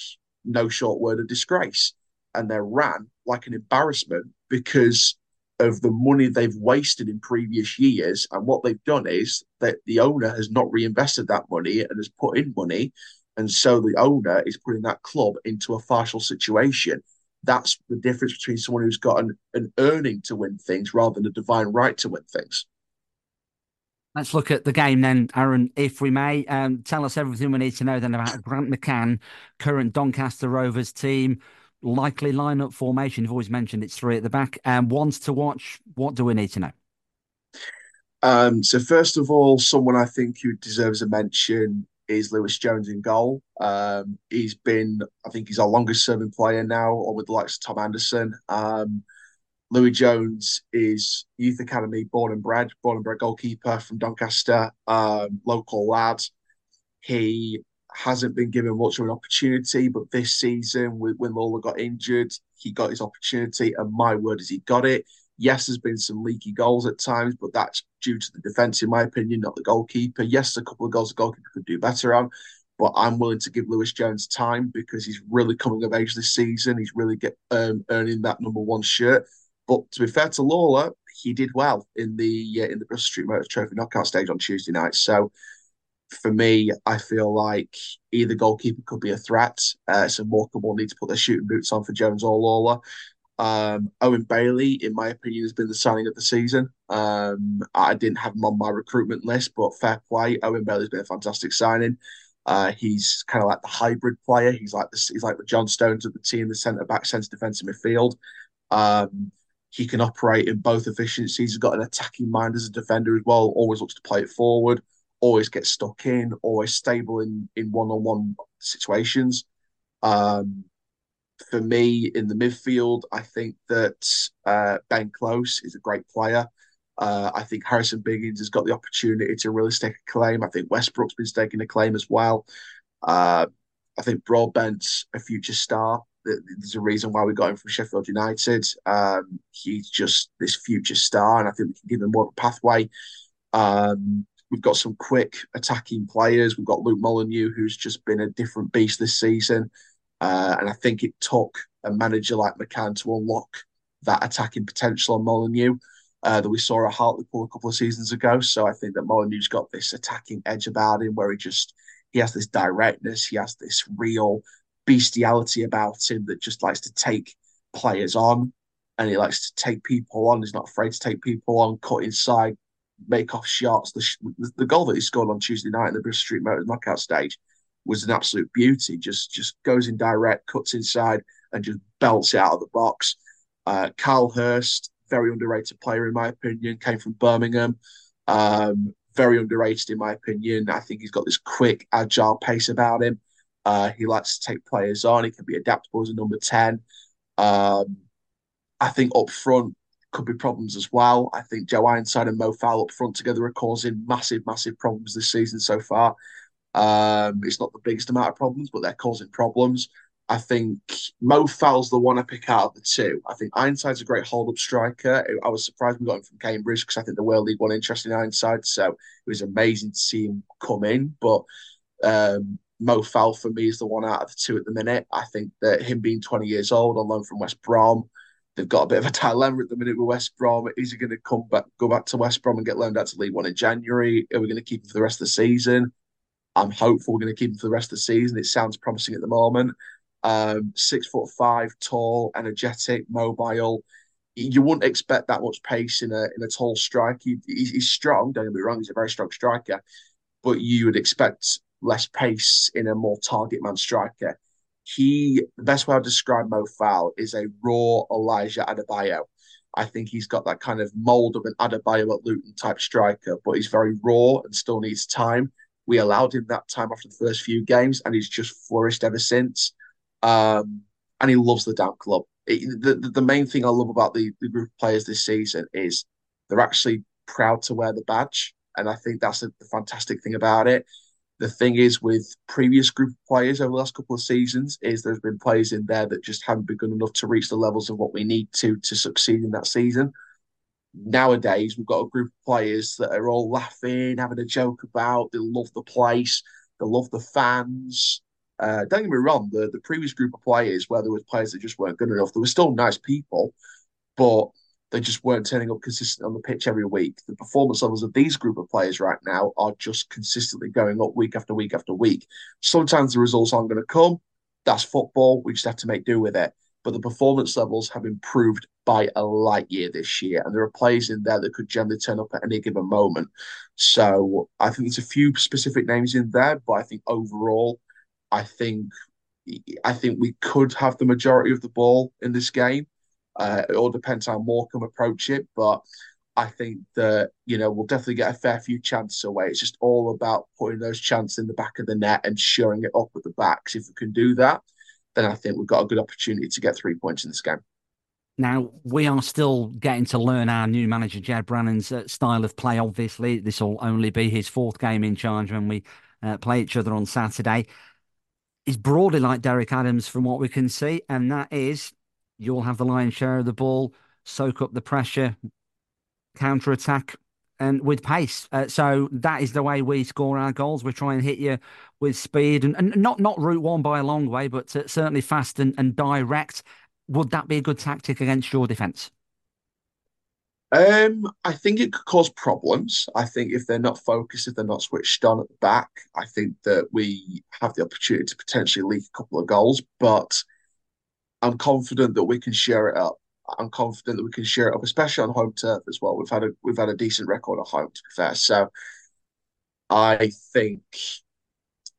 no short word of disgrace, and they're ran like an embarrassment because of the money they've wasted in previous years. And what they've done is that the owner has not reinvested that money and has put in money. And so the owner is putting that club into a partial situation. That's the difference between someone who's got an, an earning to win things rather than a divine right to win things. Let's look at the game then, Aaron, if we may. Um, tell us everything we need to know then about Grant McCann, current Doncaster Rovers team likely lineup formation? You've always mentioned it's three at the back. And um, ones to watch. What do we need to know? Um, so first of all, someone I think who deserves a mention is Louis Jones in goal. Um, he's been, I think, he's our longest serving player now, or with the likes of Tom Anderson. Um, Louis Jones is youth academy, born and bred, born and bred goalkeeper from Doncaster, um, local lad. He hasn't been given much of an opportunity, but this season, when Lawlor got injured, he got his opportunity, and my word is he got it. Yes, there's been some leaky goals at times, but that's due to the defence, in my opinion, not the goalkeeper. Yes, a couple of goals the goalkeeper could do better on, but I'm willing to give Louis Jones time because he's really coming of age this season. He's really get um, earning that number one shirt. But to be fair to Lawlor, he did well in the uh, in the Bristol Street Motor Trophy knockout stage on Tuesday night. So for me, I feel like either goalkeeper could be a threat. Uh, so Morecambe will need to put their shooting boots on for Jones or Lawlor. Um, Owen Bailey, in my opinion, has been the signing of the season. Um, I didn't have him on my recruitment list, but fair play. Owen Bailey's been a fantastic signing. Uh, he's kind of like the hybrid player. He's like the he's like the John Stones of the team, the centre back, centre defensive midfield. Um, he can operate in both efficiencies. He's got an attacking mind as a defender as well. Always looks to play it forward always get stuck in, always stable in in one on one situations. Um, for me, in the midfield, I think that uh, Ben Close is a great player. Uh, I think Harrison Biggins has got the opportunity to really stake a claim. I think Westbrooke's been staking a claim as well. Uh, I think Broadbent's a future star. There's a reason why we got him from Sheffield United. Um, he's just this future star, and I think we can give him more of a pathway. Um, We've got some quick attacking players. We've got Luke Molyneux, who's just been a different beast this season. Uh, and I think it took a manager like McCann to unlock that attacking potential on Molyneux uh, that we saw at Hartlepool a couple of seasons ago. So I think that Molyneux's got this attacking edge about him where he just he has this directness, he has this real bestiality about him that just likes to take players on and he likes to take people on. He's not afraid to take people on, cut inside, make off shots. The, the goal that he scored on Tuesday night in the Bristol Street Motors knockout stage was an absolute beauty. Just just goes in direct, cuts inside, and just belts it out of the box. Uh, Carl Hurst, very underrated player in my opinion, came from Birmingham. Um, very underrated in my opinion. I think he's got this quick, agile pace about him. Uh, he likes to take players on. He can be adaptable as a number ten. Um, I think up front, could be problems as well. I think Joe Ironside and Mo Faal up front together are causing massive, massive problems this season so far. Um, it's not the biggest amount of problems, but they're causing problems. I think Mo Faal's the one I pick out of the two. I think Ironside's a great hold-up striker. I was surprised we got him from Cambridge because I think the World League one interest in Ironside, so it was amazing to see him come in. But um, Mo Faal for me is the one out of the two at the minute. I think that him being 20 years old on loan from West Brom, They've got a bit of a dilemma at the minute with West Brom. Is he going to come back, go back to West Brom and get loaned out to League One in January? Are we going to keep him for the rest of the season? I'm hopeful we're going to keep him for the rest of the season. It sounds promising at the moment. Um, six foot five, tall, energetic, mobile. You wouldn't expect that much pace in a in a tall striker. He, he's, he's strong. Don't get me wrong; he's a very strong striker, but you would expect less pace in a more target man striker he the best way I describe Mo Faal is a raw Elijah Adebayo. I think he's got that kind of mold of an Adebayo at Luton type striker, but he's very raw and still needs time. We allowed him that time after the first few games, and he's just flourished ever since. Um, and he loves the damn club. it, the, the main thing I love about the, the group of players this season is they're actually proud to wear the badge. And I think that's the, the fantastic thing about it. The thing is with previous group of players over the last couple of seasons is there's been players in there that just haven't been good enough to reach the levels of what we need to to succeed in that season. Nowadays, we've got a group of players that are all laughing, having a joke about. They love the place, they love the fans. Uh, don't get me wrong, the, the previous group of players, where there was players that just weren't good enough, they were still nice people, but they just weren't turning up consistently on the pitch every week. The performance levels of these group of players right now are just consistently going up week after week after week. Sometimes the results aren't going to come. That's football. We just have to make do with it. But the performance levels have improved by a light year this year, and there are players in there that could generally turn up at any given moment. So I think there's a few specific names in there, but I think overall, I think I think we could have the majority of the ball in this game. Uh, it all depends how Morecambe approach it, but I think that you know we'll definitely get a fair few chances away. It's just all about putting those chances in the back of the net and shoring it up at the backs. If we can do that, then I think we've got a good opportunity to get three points in this game. Now, we are still getting to learn our new manager, Ged Brannan's uh, style of play. Obviously, this will only be his fourth game in charge when we uh, play each other on Saturday. He's broadly like Derek Adams from what we can see, and that is you'll have the lion's share of the ball, soak up the pressure, counter attack, and with pace. Uh, so that is the way we score our goals. We try and hit you with speed and, and not not route one by a long way, but uh, certainly fast and, and direct. Would that be a good tactic against your defence? Um, I think it could cause problems. I think if they're not focused, if they're not switched on at the back, I think that we have the opportunity to potentially leak a couple of goals. But I'm confident that we can share it up. I'm confident that we can share it up, especially on home turf as well. We've had a we've had a decent record at home, to be fair. So I think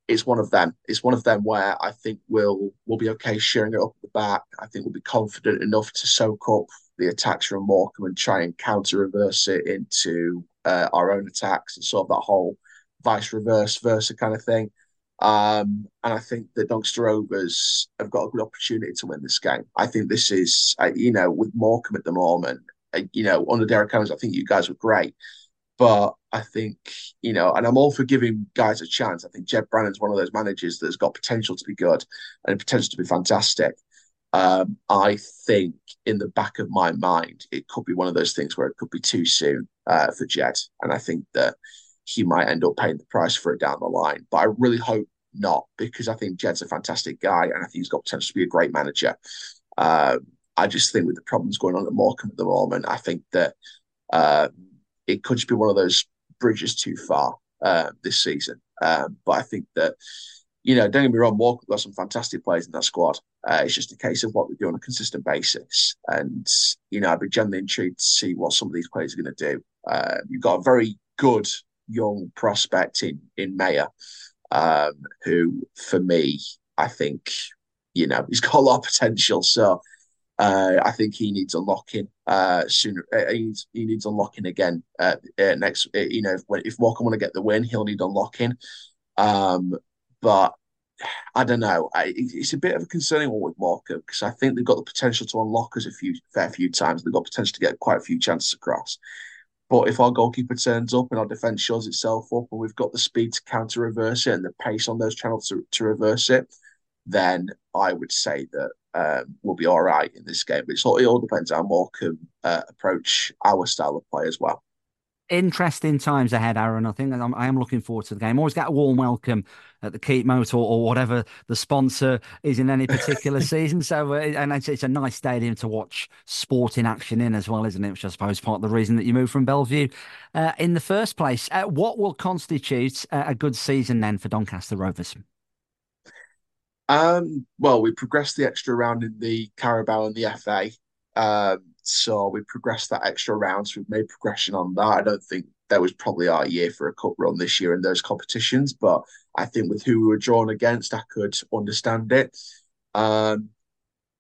it's one of them. It's one of them where I think we'll we'll be okay sharing it up at the back. I think we'll be confident enough to soak up the attacks from Morecambe and try and counter reverse it into uh, our own attacks and sort of that whole vice reverse versa kind of thing. Um, and I think the Doncaster Rovers have got a good opportunity to win this game. I think this is, uh, you know, with Morecambe at the moment, uh, you know, under Derek Adams, I think you guys were great. But I think, you know, and I'm all for giving guys a chance. I think Ged Brannan's one of those managers that's got potential to be good and potential to be fantastic. Um, I think in the back of my mind, it could be one of those things where it could be too soon uh, for Ged. And I think that he might end up paying the price for it down the line. But I really hope not because I think Ged's a fantastic guy and I think he's got potential to be a great manager. Um, I just think with the problems going on at Morecambe at the moment, I think that uh, it could just be one of those bridges too far uh, this season. Um, but I think that, you know, don't get me wrong, Morecambe got some fantastic players in that squad. Uh, it's just a case of what they do on a consistent basis. And, you know, I'd be genuinely intrigued to see what some of these players are going to do. Uh, you've got a very good young prospect in in Mayor, um, who for me, I think, you know, he's got a lot of potential. So uh, I think he needs unlocking uh, sooner. Uh, he, needs, he needs unlocking again uh, uh next. Uh, you know, if, if Morecambe want to get the win, he'll need a unlocking. Um, but I don't know. I, it's a bit of a concerning one with Walker because I think they've got the potential to unlock us a few fair few times. They've got potential to get quite a few chances across. But if our goalkeeper turns up and our defence shows itself up and we've got the speed to counter reverse it and the pace on those channels to, to reverse it, then I would say that um, we'll be all right in this game. But it's all, it all depends how Morecambe uh, approach our style of play as well interesting times ahead, Aaron. I think I'm, I am looking forward to the game. Always get a warm welcome at the Keepmoat or, whatever the sponsor is in any particular [laughs] season. So, uh, and it's, it's, a nice stadium to watch sport in action in as well, isn't it? Which I suppose part of the reason that you moved from Belle Vue uh, in the first place. Uh, what will constitute a good season then for Doncaster Rovers? Um, well, we progressed the extra round in the Carabao and the FA. Um, so we progressed that extra round. So we've made progression on that. I don't think that was probably our year for a cup run this year in those competitions, but I think with who we were drawn against, I could understand it. Um,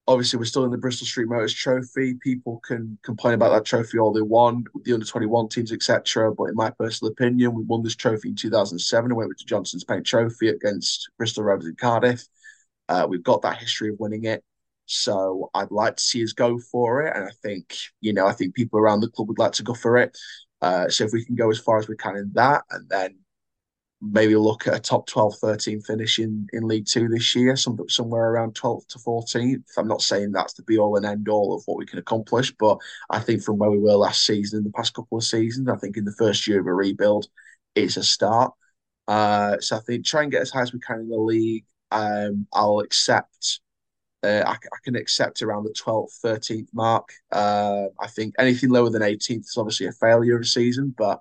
obviously, we're still in the Bristol Street Motors Trophy. People can complain about that trophy all they want, the under 21 teams, etc. But in my personal opinion, we won this trophy in 2007 and went with the Johnstone's Paint Trophy against Bristol Rovers in Cardiff. Uh, we've got that history of winning it. So I'd like to see us go for it, and I think you know I think people around the club would like to go for it. Uh, so if we can go as far as we can in that, and then maybe look at a top 12, 13 finish in, in League Two this year, some, somewhere around 12th to 14th. I'm not saying that's the be all and end all of what we can accomplish, but I think from where we were last season, in the past couple of seasons, I think in the first year of a rebuild, it's a start. Uh, so I think try and get as high as we can in the league. Um, I'll accept. Uh, I, I, can accept around the 12th, 13th mark. Uh, I think anything lower than 18th is obviously a failure of a season, but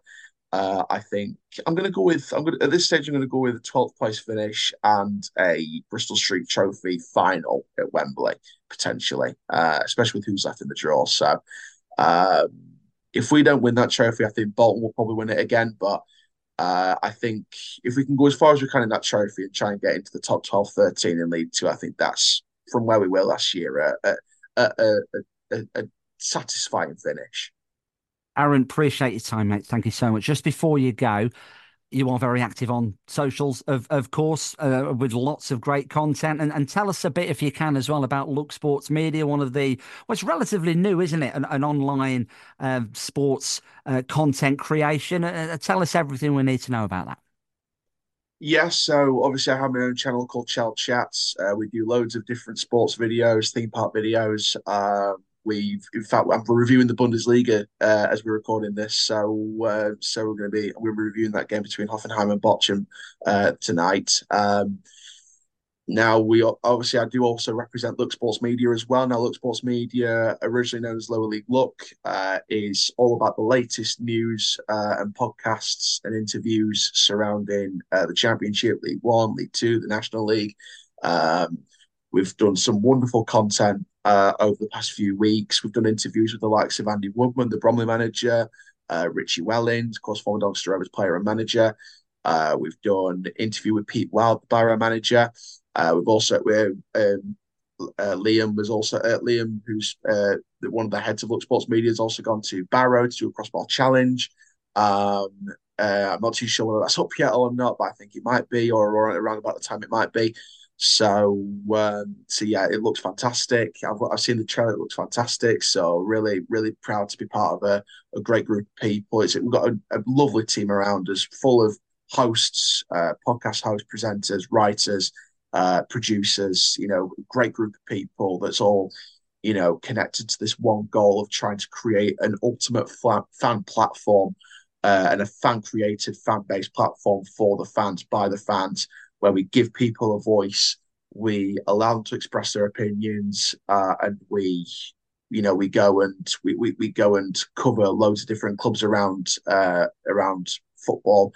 uh, I think I'm going to go with I'm going at this stage I'm going to go with a 12th place finish and a Bristol Street Trophy final at Wembley potentially, uh, especially with who's left in the draw. So um, if we don't win that trophy, I think Bolton will probably win it again. But uh, I think if we can go as far as we can in that trophy and try and get into the top 12, 13 in League Two, I think that's from where we were last year a, a, a, a, satisfying finish. Aaron, appreciate your time, mate. Thank you so much. Just before you go, you are very active on socials, of of course, uh, with lots of great content. And, and tell us a bit, if you can, as well about Look Sports Media, one of the well, it's relatively new, isn't it? An, an online uh, sports uh, content creation. Uh, uh, tell us everything we need to know about that. Yes, so obviously I have my own channel called Chell Chats. Uh, we do loads of different sports videos, theme park videos. Um, We've, in fact, I'm reviewing the Bundesliga uh, as we're recording this, so uh, so we're going to be we're reviewing that game between Hoffenheim and Bochum uh, tonight. Um, now we obviously I do also represent Look Sports Media as well. Now Look Sports Media, originally known as Lower League Look, uh, is all about the latest news uh, and podcasts and interviews surrounding uh, the Championship, League One, League Two, the National League. Um, we've done some wonderful content uh, over the past few weeks. We've done interviews with the likes of Andy Woodman, the Bromley manager, uh, Richie Wellens, of course, former Doncaster Rovers player and manager. Uh, we've done interview with Pete Wild, the Barrow manager. Uh, we've also we're, um, uh, Liam was also uh, Liam, who's one of the heads of Look Sports Media, has also gone to Barrow to do a crossbar challenge. Um, I'm not too sure whether that's up yet or not, but I think it might be, or around about the time it might be. So, um, so yeah, it looks fantastic. I've, I've seen the trailer; it looks fantastic. So, really, really proud to be part of a, a great group of people. It's, we've got a, a lovely team around us, full of hosts, uh, podcast hosts, presenters, writers, uh, producers. You know, great group of people that's all you know connected to this one goal of trying to create an ultimate fan platform uh, and a fan created fan based platform for the fans by the fans where we give people a voice, we allow them to express their opinions, uh, and we, you know, we go and we, we, we go and cover loads of different clubs around uh, around football.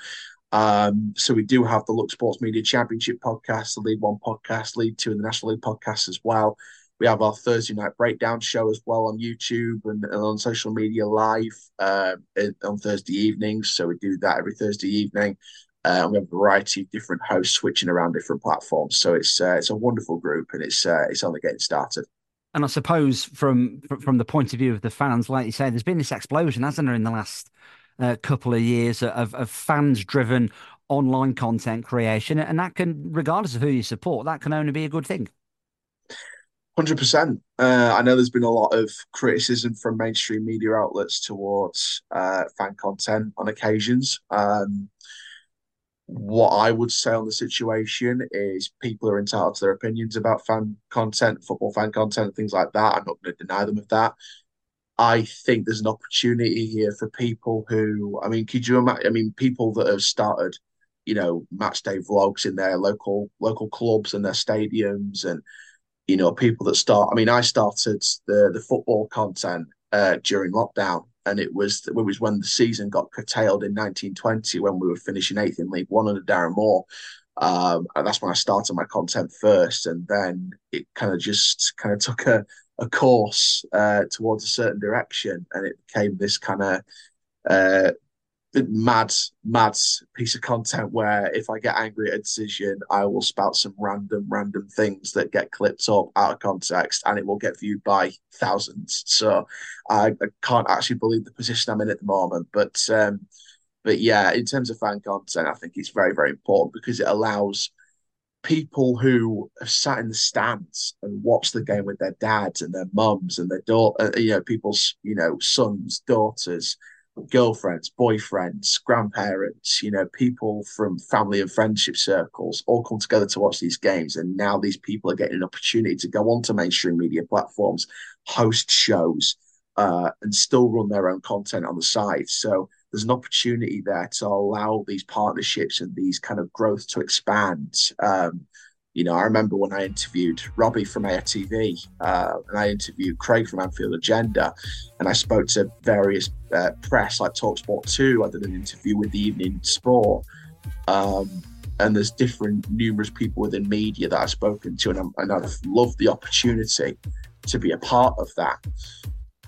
Um, so we do have the Look Sports Media Championship podcast, the League One podcast, League Two, and the National League podcast as well. We have our Thursday night breakdown show as well on YouTube and, and on social media live uh, on Thursday evenings. So we do that every Thursday evening. Uh, we have a variety of different hosts switching around different platforms. So it's uh, it's a wonderful group, and it's uh, it's only getting started. And I suppose from from the point of view of the fans, like you say, there's been this explosion, hasn't there, in the last uh, couple of years of, of fans driven online content creation, and that can, regardless of who you support, that can only be a good thing. Hundred uh, percent. I know there's been a lot of criticism from mainstream media outlets towards uh, fan content on occasions. Um, what I would say on the situation is people are entitled to their opinions about fan content, football fan content, things like that. I'm not going to deny them of that. I think there's an opportunity here for people who, I mean, could you imagine? I mean, people that have started, you know, match day vlogs in their local local clubs and their stadiums, and you know, people that start. I mean, I started the the football content uh, during lockdown and it was it was when the season got curtailed in 1920 when we were finishing eighth in League One under Darren Moore. Um, and that's when I started my content first, and then it kind of just kind of took a a course uh, towards a certain direction, and it became this kind of uh, mad, mad piece of content where if I get angry at a decision, I will spout some random, random things that get clipped up out of context and it will get viewed by thousands. So I, I can't actually believe the position I'm in at the moment. But um, but yeah, in terms of fan content, I think it's very, very important because it allows people who have sat in the stands and watched the game with their dads and their mums and their daughter, uh, you know, people's, you know, sons, daughters, girlfriends, boyfriends, grandparents, you know, people from family and friendship circles all come together to watch these games. And now these people are getting an opportunity to go onto mainstream media platforms, host shows, uh, and still run their own content on the side. So there's an opportunity there to allow these partnerships and these kind of growth to expand. Um, you know, I remember when I interviewed Robbie from AFTV uh, and I interviewed Craig from Anfield Agenda, and I spoke to various uh, press like Talksport 2. I did an interview with the Evening Sport. Um, and there's different, numerous people within media that I've spoken to, and, I'm, and I've loved the opportunity to be a part of that.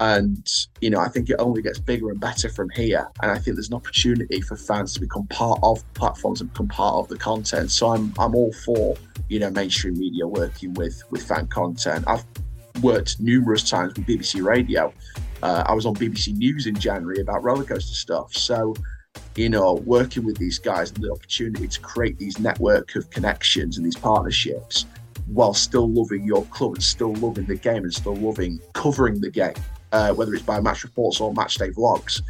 And, you know, I think it only gets bigger and better from here. And I think there's an opportunity for fans to become part of platforms and become part of the content. So I'm I'm all for, you know, mainstream media working with with fan content. I've worked numerous times with BBC Radio. Uh, I was on BBC News in January about roller coaster stuff. So, you know, working with these guys and the opportunity to create these network of connections and these partnerships while still loving your club and still loving the game and still loving covering the game uh, whether it's by match reports or match day vlogs.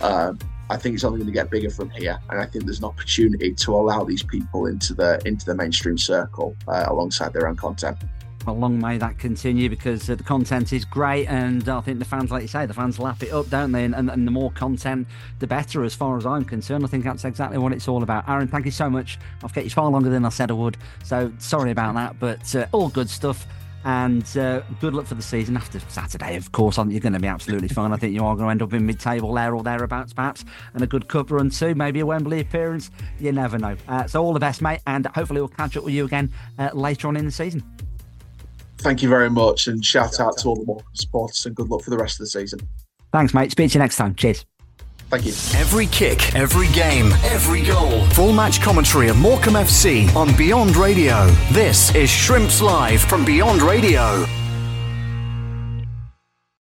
Um, I think it's only going to get bigger from here, and I think there's an opportunity to allow these people into the into the mainstream circle uh, alongside their own content. Well, long may that continue because uh, the content is great, and I think the fans, like you say, the fans lap it up, don't they? And, and, and, the more content, the better, as far as I'm concerned. I think that's exactly what it's all about. Aaron, thank you so much. I've kept you far longer than I said I would, so sorry about that, but uh, all good stuff. And uh, good luck for the season after Saturday, of course. You're going to be absolutely fine. I think you are going to end up in mid table there or thereabouts, perhaps, and a good cup run too, maybe a Wembley appearance. You never know. Uh, so, all the best, mate, and hopefully, we'll catch up with you again uh, later on in the season. Thank you very much, and shout out to all the Morecambe supporters, and good luck for the rest of the season. Thanks, mate. Speak to you next time. Cheers. Thank you. Every kick, every game, every goal. Full match commentary of Morecambe FC on Beyond Radio. This is Shrimps Live from Beyond Radio.